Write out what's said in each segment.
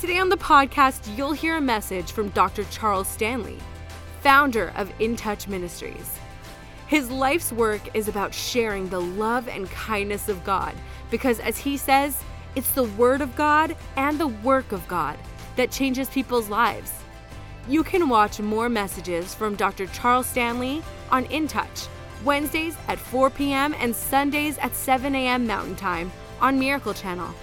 Today on the podcast, you'll hear a message from Dr. Charles Stanley, founder of In Touch Ministries. His life's work is about sharing the love and kindness of God because, as he says, it's the Word of God and the work of God that changes people's lives. You can watch more messages from Dr. Charles Stanley on In Touch, Wednesdays at 4 p.m. and Sundays at 7 a.m. Mountain Time on Miracle Channel.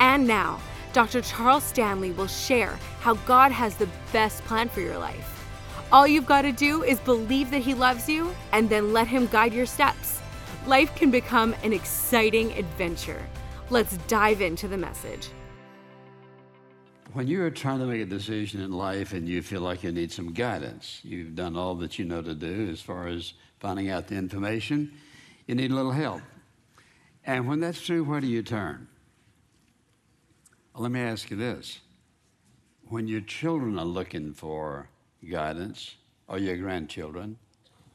And now, Dr. Charles Stanley will share how God has the best plan for your life. All you've got to do is believe that He loves you and then let Him guide your steps. Life can become an exciting adventure. Let's dive into the message. When you're trying to make a decision in life and you feel like you need some guidance, you've done all that you know to do as far as finding out the information, you need a little help. And when that's true, where do you turn? Let me ask you this. When your children are looking for guidance, or your grandchildren,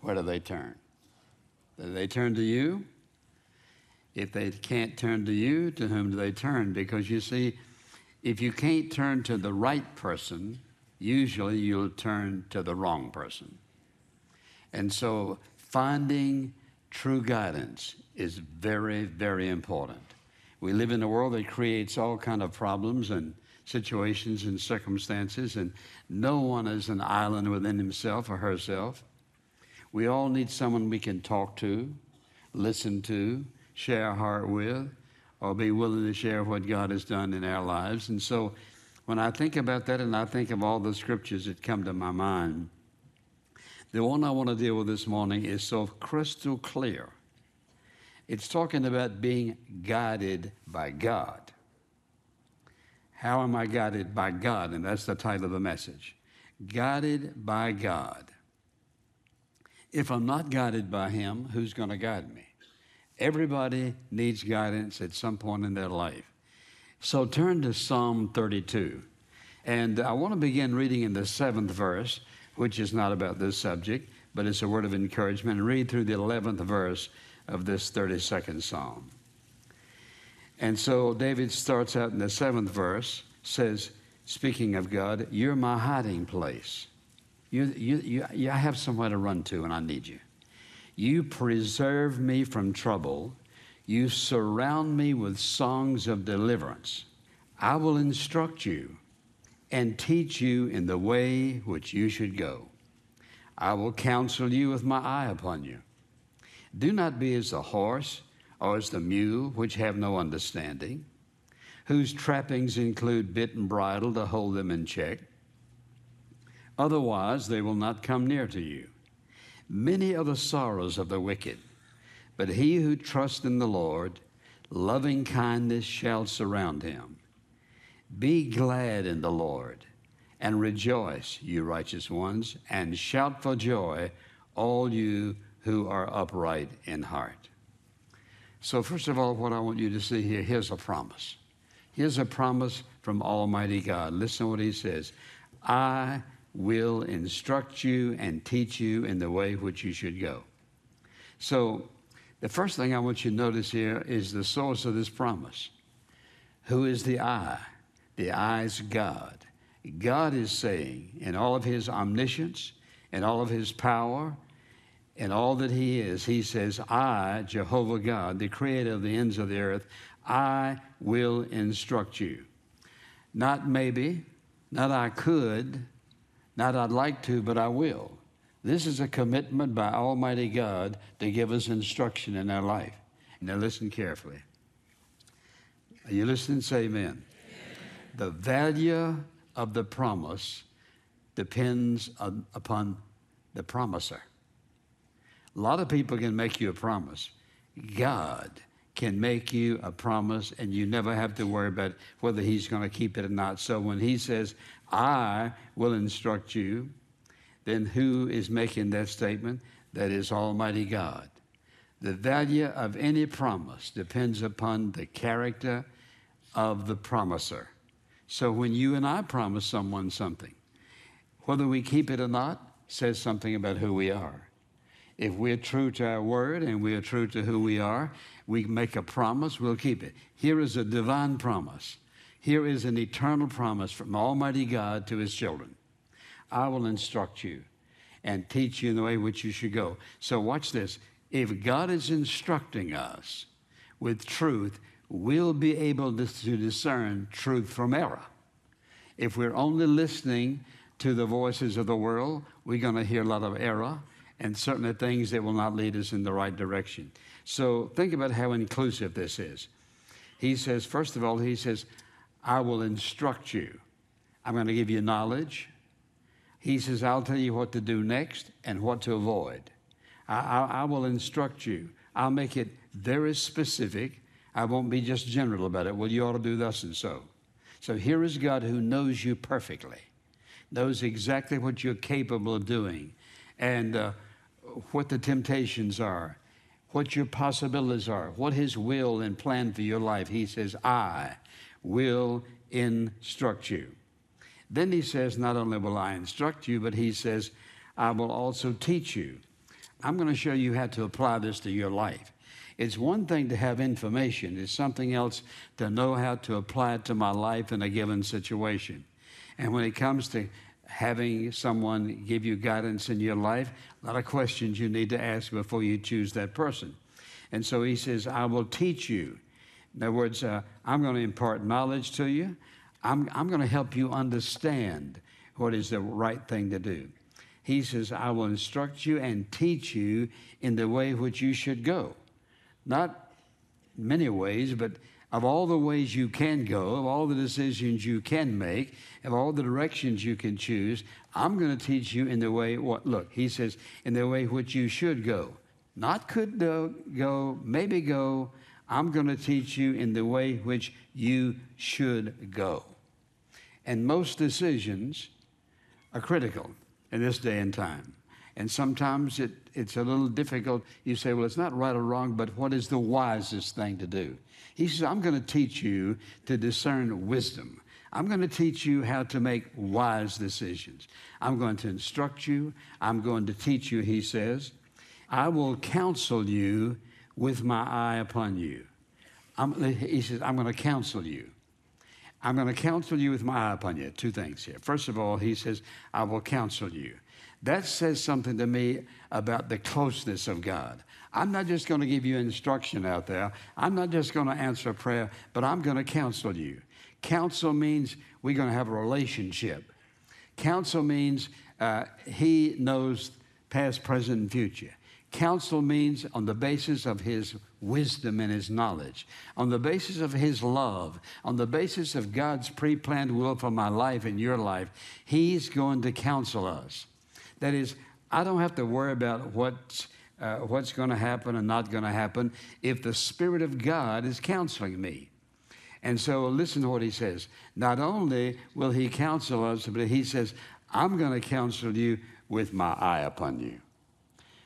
where do they turn? Do they turn to you? If they can't turn to you, to whom do they turn? Because you see, if you can't turn to the right person, usually you'll turn to the wrong person. And so finding true guidance is very, very important. We live in a world that creates all kind of problems and situations and circumstances, and no one is an island within himself or herself. We all need someone we can talk to, listen to, share our heart with, or be willing to share what God has done in our lives. And so when I think about that and I think of all the scriptures that come to my mind, the one I want to deal with this morning is so crystal clear it's talking about being guided by God. How am I guided by God? And that's the title of the message. Guided by God. If I'm not guided by Him, who's going to guide me? Everybody needs guidance at some point in their life. So turn to Psalm 32. And I want to begin reading in the seventh verse, which is not about this subject, but it's a word of encouragement. Read through the 11th verse of this 32nd Psalm. And so David starts out in the seventh verse, says, speaking of God, you're my hiding place. You, you, you, you, I have somewhere to run to and I need you. You preserve me from trouble. You surround me with songs of deliverance. I will instruct you and teach you in the way which you should go. I will counsel you with my eye upon you. Do not be as the horse or as the mule, which have no understanding, whose trappings include bit and bridle to hold them in check. Otherwise, they will not come near to you. Many are the sorrows of the wicked, but he who trusts in the Lord, loving kindness shall surround him. Be glad in the Lord and rejoice, you righteous ones, and shout for joy, all you who are upright in heart. So, first of all, what I want you to see here here's a promise. Here's a promise from Almighty God. Listen to what He says I will instruct you and teach you in the way which you should go. So, the first thing I want you to notice here is the source of this promise. Who is the I? The is God. God is saying, in all of His omniscience, in all of His power, in all that He is, He says, I, Jehovah God, the creator of the ends of the earth, I will instruct you. Not maybe, not I could, not I'd like to, but I will. This is a commitment by Almighty God to give us instruction in our life. Now listen carefully. Are you listening? Say amen. amen. The value of the promise depends on, upon the promiser. A lot of people can make you a promise. God can make you a promise and you never have to worry about whether he's going to keep it or not. So when he says, I will instruct you, then who is making that statement? That is Almighty God. The value of any promise depends upon the character of the promiser. So when you and I promise someone something, whether we keep it or not says something about who we are. If we're true to our word and we are true to who we are, we make a promise, we'll keep it. Here is a divine promise. Here is an eternal promise from Almighty God to his children. I will instruct you and teach you in the way which you should go. So, watch this. If God is instructing us with truth, we'll be able to, to discern truth from error. If we're only listening to the voices of the world, we're going to hear a lot of error and certainly things that will not lead us in the right direction. So think about how inclusive this is. He says, first of all, he says, I will instruct you. I'm going to give you knowledge. He says, I'll tell you what to do next and what to avoid. I, I, I will instruct you. I'll make it very specific. I won't be just general about it. Well, you ought to do thus and so. So here is God who knows you perfectly, knows exactly what you're capable of doing, and uh, what the temptations are, what your possibilities are, what His will and plan for your life. He says, I will instruct you. Then He says, Not only will I instruct you, but He says, I will also teach you. I'm going to show you how to apply this to your life. It's one thing to have information, it's something else to know how to apply it to my life in a given situation. And when it comes to having someone give you guidance in your life, a lot of questions you need to ask before you choose that person. And so he says, I will teach you. In other words, uh, I'm going to impart knowledge to you. I'm, I'm going to help you understand what is the right thing to do. He says, I will instruct you and teach you in the way which you should go. Not many ways, but of all the ways you can go, of all the decisions you can make, of all the directions you can choose, I'm going to teach you in the way what look, he says, in the way which you should go. Not could go, maybe go. I'm going to teach you in the way which you should go. And most decisions are critical in this day and time. And sometimes it, it's a little difficult. You say, well, it's not right or wrong, but what is the wisest thing to do? He says, I'm going to teach you to discern wisdom. I'm going to teach you how to make wise decisions. I'm going to instruct you. I'm going to teach you, he says. I will counsel you with my eye upon you. I'm, he says, I'm going to counsel you. I'm going to counsel you with my eye upon you. Two things here. First of all, he says, I will counsel you. That says something to me about the closeness of God. I'm not just going to give you instruction out there. I'm not just going to answer a prayer, but I'm going to counsel you. Counsel means we're going to have a relationship. Counsel means uh, He knows past, present, and future. Counsel means on the basis of His wisdom and His knowledge, on the basis of His love, on the basis of God's pre planned will for my life and your life, He's going to counsel us. That is, I don't have to worry about what's, uh, what's going to happen and not going to happen if the Spirit of God is counseling me. And so listen to what he says. Not only will he counsel us, but he says, I'm going to counsel you with my eye upon you,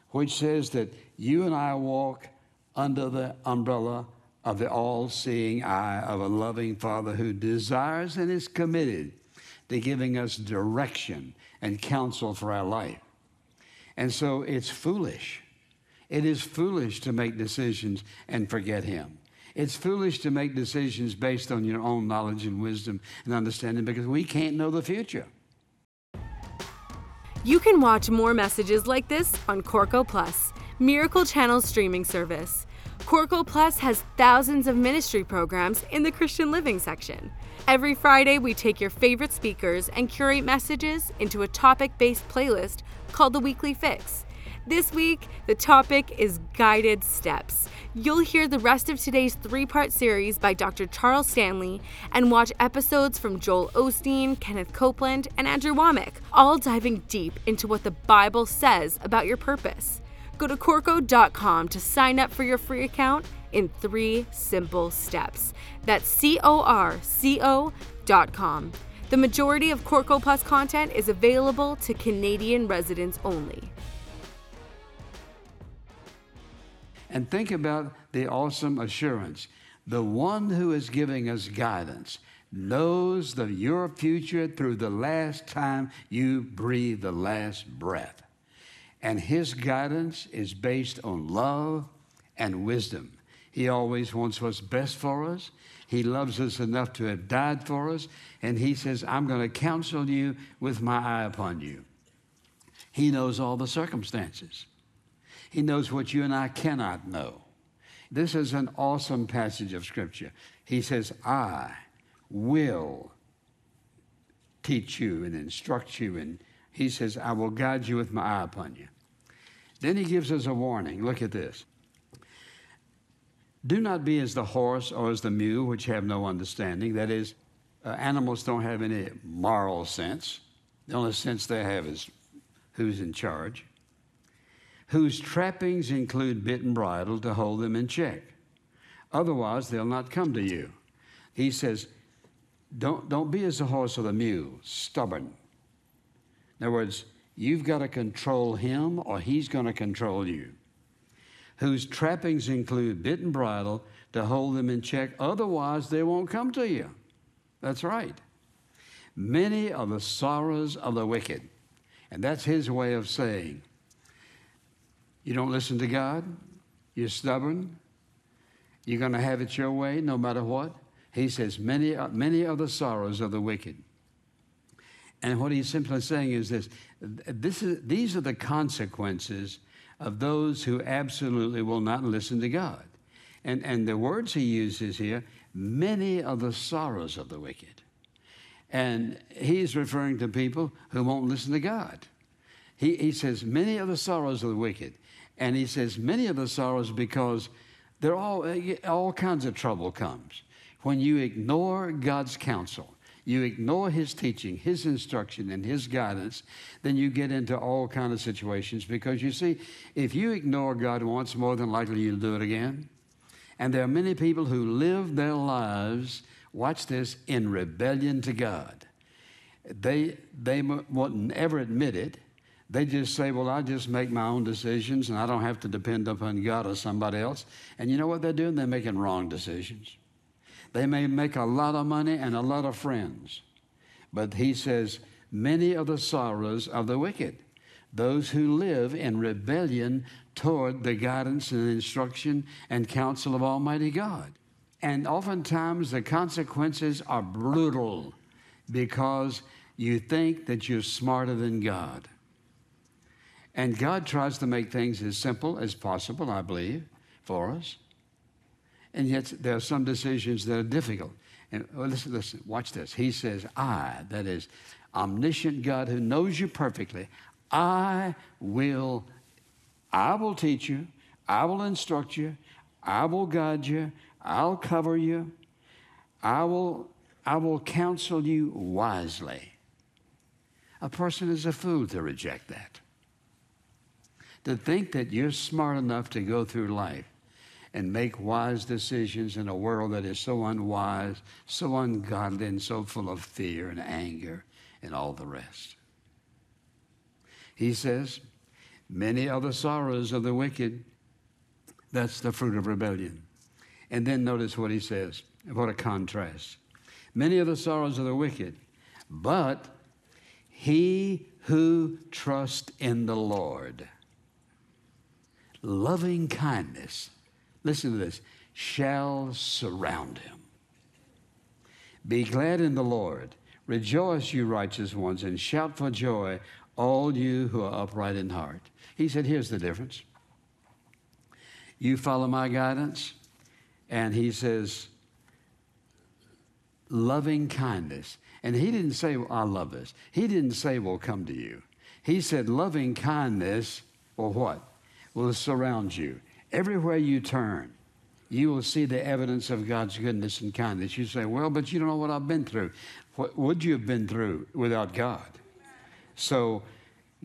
which says that you and I walk under the umbrella of the all seeing eye of a loving Father who desires and is committed to giving us direction and counsel for our life. And so it's foolish. It is foolish to make decisions and forget Him. It's foolish to make decisions based on your own knowledge and wisdom and understanding because we can't know the future. You can watch more messages like this on Corco Plus, Miracle Channel streaming service. Corco Plus has thousands of ministry programs in the Christian Living section. Every Friday, we take your favorite speakers and curate messages into a topic based playlist called the Weekly Fix. This week, the topic is guided steps. You'll hear the rest of today's three part series by Dr. Charles Stanley and watch episodes from Joel Osteen, Kenneth Copeland, and Andrew Wommack, all diving deep into what the Bible says about your purpose. Go to Corco.com to sign up for your free account in three simple steps. That's C O R C O dot com. The majority of Corco Plus content is available to Canadian residents only. And think about the awesome assurance. The one who is giving us guidance knows the, your future through the last time you breathe the last breath. And his guidance is based on love and wisdom. He always wants what's best for us. He loves us enough to have died for us. And he says, I'm going to counsel you with my eye upon you. He knows all the circumstances. He knows what you and I cannot know. This is an awesome passage of Scripture. He says, I will teach you and instruct you. And he says, I will guide you with my eye upon you. Then he gives us a warning. Look at this. Do not be as the horse or as the mule, which have no understanding. That is, uh, animals don't have any moral sense. The only sense they have is who's in charge whose trappings include bit and bridle to hold them in check. Otherwise, they'll not come to you. He says, don't, don't be as the horse or the mule, stubborn. In other words, you've got to control him or he's going to control you. Whose trappings include bit and bridle to hold them in check, otherwise, they won't come to you. That's right. Many are the sorrows of the wicked. And that's his way of saying, you don't listen to God. You're stubborn. You're going to have it your way no matter what. He says, many, many are the sorrows of the wicked. And what he's simply saying is this, this is, these are the consequences of those who absolutely will not listen to God. And, and the words he uses here, many are the sorrows of the wicked. And he's referring to people who won't listen to God. He, he says, many are the sorrows of the wicked. And he says, many of the sorrows because there all, all kinds of trouble comes. When you ignore God's counsel, you ignore his teaching, his instruction, and his guidance, then you get into all kind of situations because you see, if you ignore God once, more than likely you'll do it again. And there are many people who live their lives, watch this, in rebellion to God. They, they won't ever admit it, they just say, Well, I just make my own decisions and I don't have to depend upon God or somebody else. And you know what they're doing? They're making wrong decisions. They may make a lot of money and a lot of friends. But he says, Many are the sorrows of the wicked, those who live in rebellion toward the guidance and instruction and counsel of Almighty God. And oftentimes the consequences are brutal because you think that you're smarter than God. And God tries to make things as simple as possible, I believe, for us. And yet there are some decisions that are difficult. And well, listen, listen, watch this. He says, I, that is, omniscient God who knows you perfectly, I will, I will teach you, I will instruct you, I will guide you, I'll cover you, I will, I will counsel you wisely. A person is a fool to reject that to think that you're smart enough to go through life and make wise decisions in a world that is so unwise, so ungodly, and so full of fear and anger and all the rest. He says, Many are the sorrows of the wicked. That's the fruit of rebellion. And then notice what he says. What a contrast. Many are the sorrows of the wicked, but he who trusts in the Lord loving kindness, listen to this, shall surround him. Be glad in the Lord. Rejoice, you righteous ones, and shout for joy, all you who are upright in heart. He said, Here's the difference. You follow my guidance, and he says, loving kindness. And he didn't say, well, I love this. He didn't say, will come to you. He said, loving kindness, or what? will surround you. Everywhere you turn, you will see the evidence of God's goodness and kindness. You say, Well, but you don't know what I've been through. What would you have been through without God? So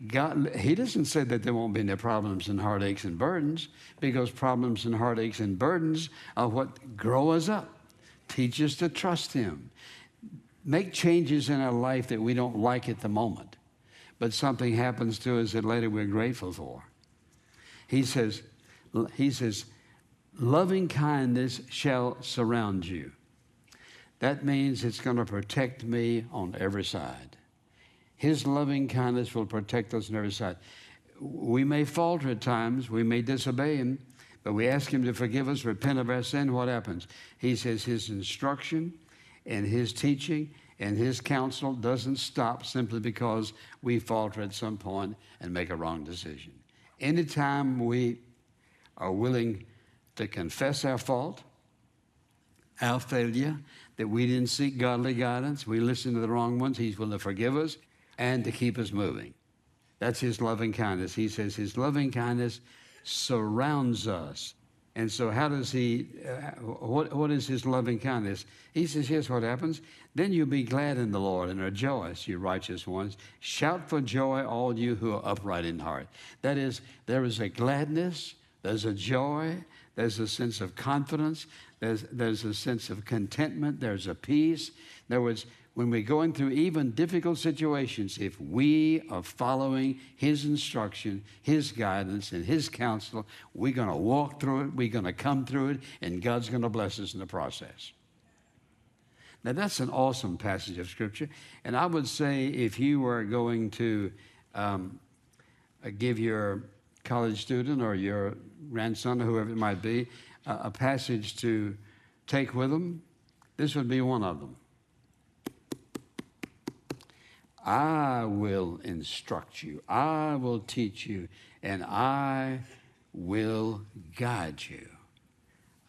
God, he doesn't say that there won't be any problems and heartaches and burdens, because problems and heartaches and burdens are what grow us up, teach us to trust Him, make changes in our life that we don't like at the moment, but something happens to us that later we're grateful for. He says, he says, loving kindness shall surround you. That means it's going to protect me on every side. His loving kindness will protect us on every side. We may falter at times, we may disobey Him, but we ask Him to forgive us, repent of our sin. What happens? He says His instruction and His teaching and His counsel doesn't stop simply because we falter at some point and make a wrong decision. Anytime we are willing to confess our fault, our failure, that we didn't seek godly guidance, we listened to the wrong ones, He's willing to forgive us and to keep us moving. That's His loving kindness. He says His loving kindness surrounds us. And so, how does He, uh, what, what is His loving kindness? He says, here's what happens. Then you'll be glad in the Lord and rejoice, you righteous ones. Shout for joy, all you who are upright in heart. That is, there is a gladness, there's a joy, there's a sense of confidence, there's, there's a sense of contentment, there's a peace. In other words, when we're going through even difficult situations, if we are following His instruction, His guidance, and His counsel, we're going to walk through it, we're going to come through it, and God's going to bless us in the process. Now, that's an awesome passage of Scripture. And I would say if you were going to um, give your college student or your grandson or whoever it might be uh, a passage to take with them, this would be one of them. I will instruct you, I will teach you, and I will guide you.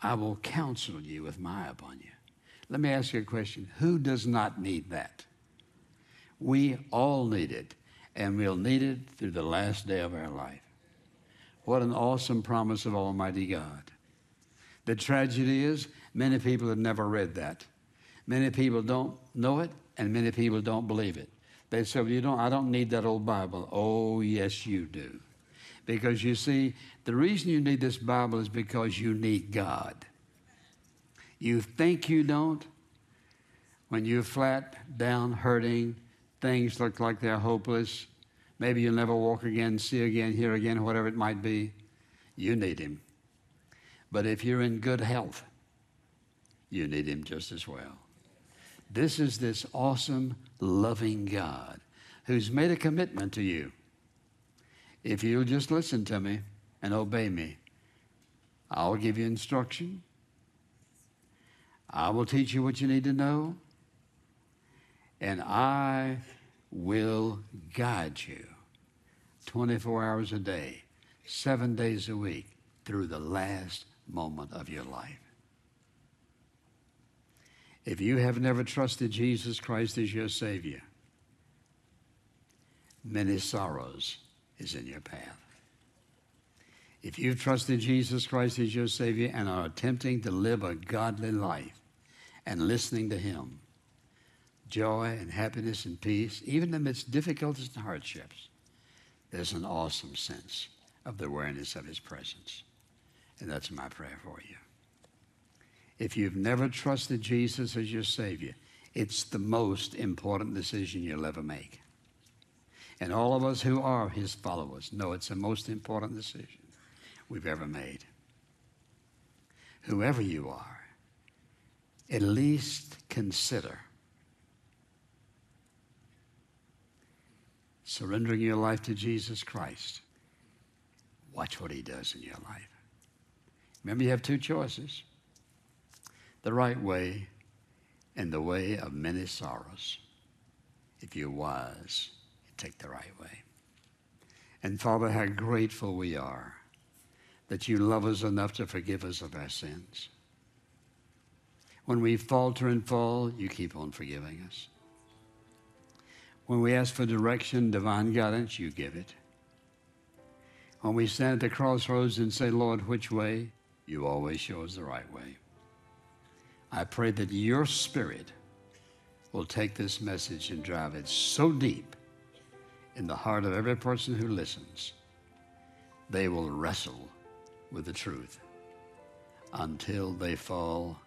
I will counsel you with my eye upon you. Let me ask you a question Who does not need that? We all need it, and we'll need it through the last day of our life. What an awesome promise of Almighty God. The tragedy is, many people have never read that. Many people don't know it, and many people don't believe it. They say, well, you don't, I don't need that old Bible. Oh, yes, you do. Because you see, the reason you need this Bible is because you need God. You think you don't. When you're flat, down, hurting, things look like they're hopeless. Maybe you'll never walk again, see again, hear again, whatever it might be. You need Him. But if you're in good health, you need Him just as well. This is this awesome, loving God who's made a commitment to you. If you'll just listen to me and obey me, I'll give you instruction. I will teach you what you need to know. And I will guide you 24 hours a day, seven days a week through the last moment of your life. If you have never trusted Jesus Christ as your Savior, many sorrows is in your path. If you've trusted Jesus Christ as your Savior and are attempting to live a godly life and listening to Him, joy and happiness and peace, even amidst difficulties and hardships, there's an awesome sense of the awareness of His presence. And that's my prayer for you. If you've never trusted Jesus as your Savior, it's the most important decision you'll ever make. And all of us who are His followers know it's the most important decision we've ever made. Whoever you are, at least consider surrendering your life to Jesus Christ. Watch what He does in your life. Remember, you have two choices the right way and the way of many sorrows. If you're wise, you take the right way. And Father, how grateful we are that you love us enough to forgive us of our sins. When we falter and fall, you keep on forgiving us. When we ask for direction, divine guidance, you give it. When we stand at the crossroads and say, Lord, which way? You always show us the right way. I pray that your spirit will take this message and drive it so deep in the heart of every person who listens, they will wrestle with the truth until they fall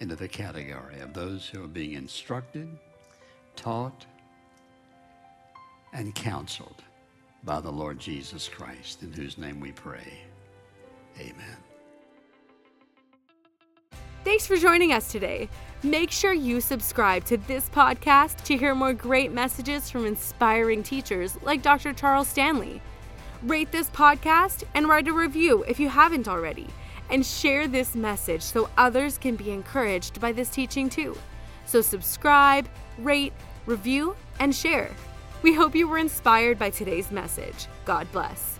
into the category of those who are being instructed, taught, and counseled by the Lord Jesus Christ, in whose name we pray. Amen. Thanks for joining us today. Make sure you subscribe to this podcast to hear more great messages from inspiring teachers like Dr. Charles Stanley. Rate this podcast and write a review if you haven't already. And share this message so others can be encouraged by this teaching too. So, subscribe, rate, review, and share. We hope you were inspired by today's message. God bless.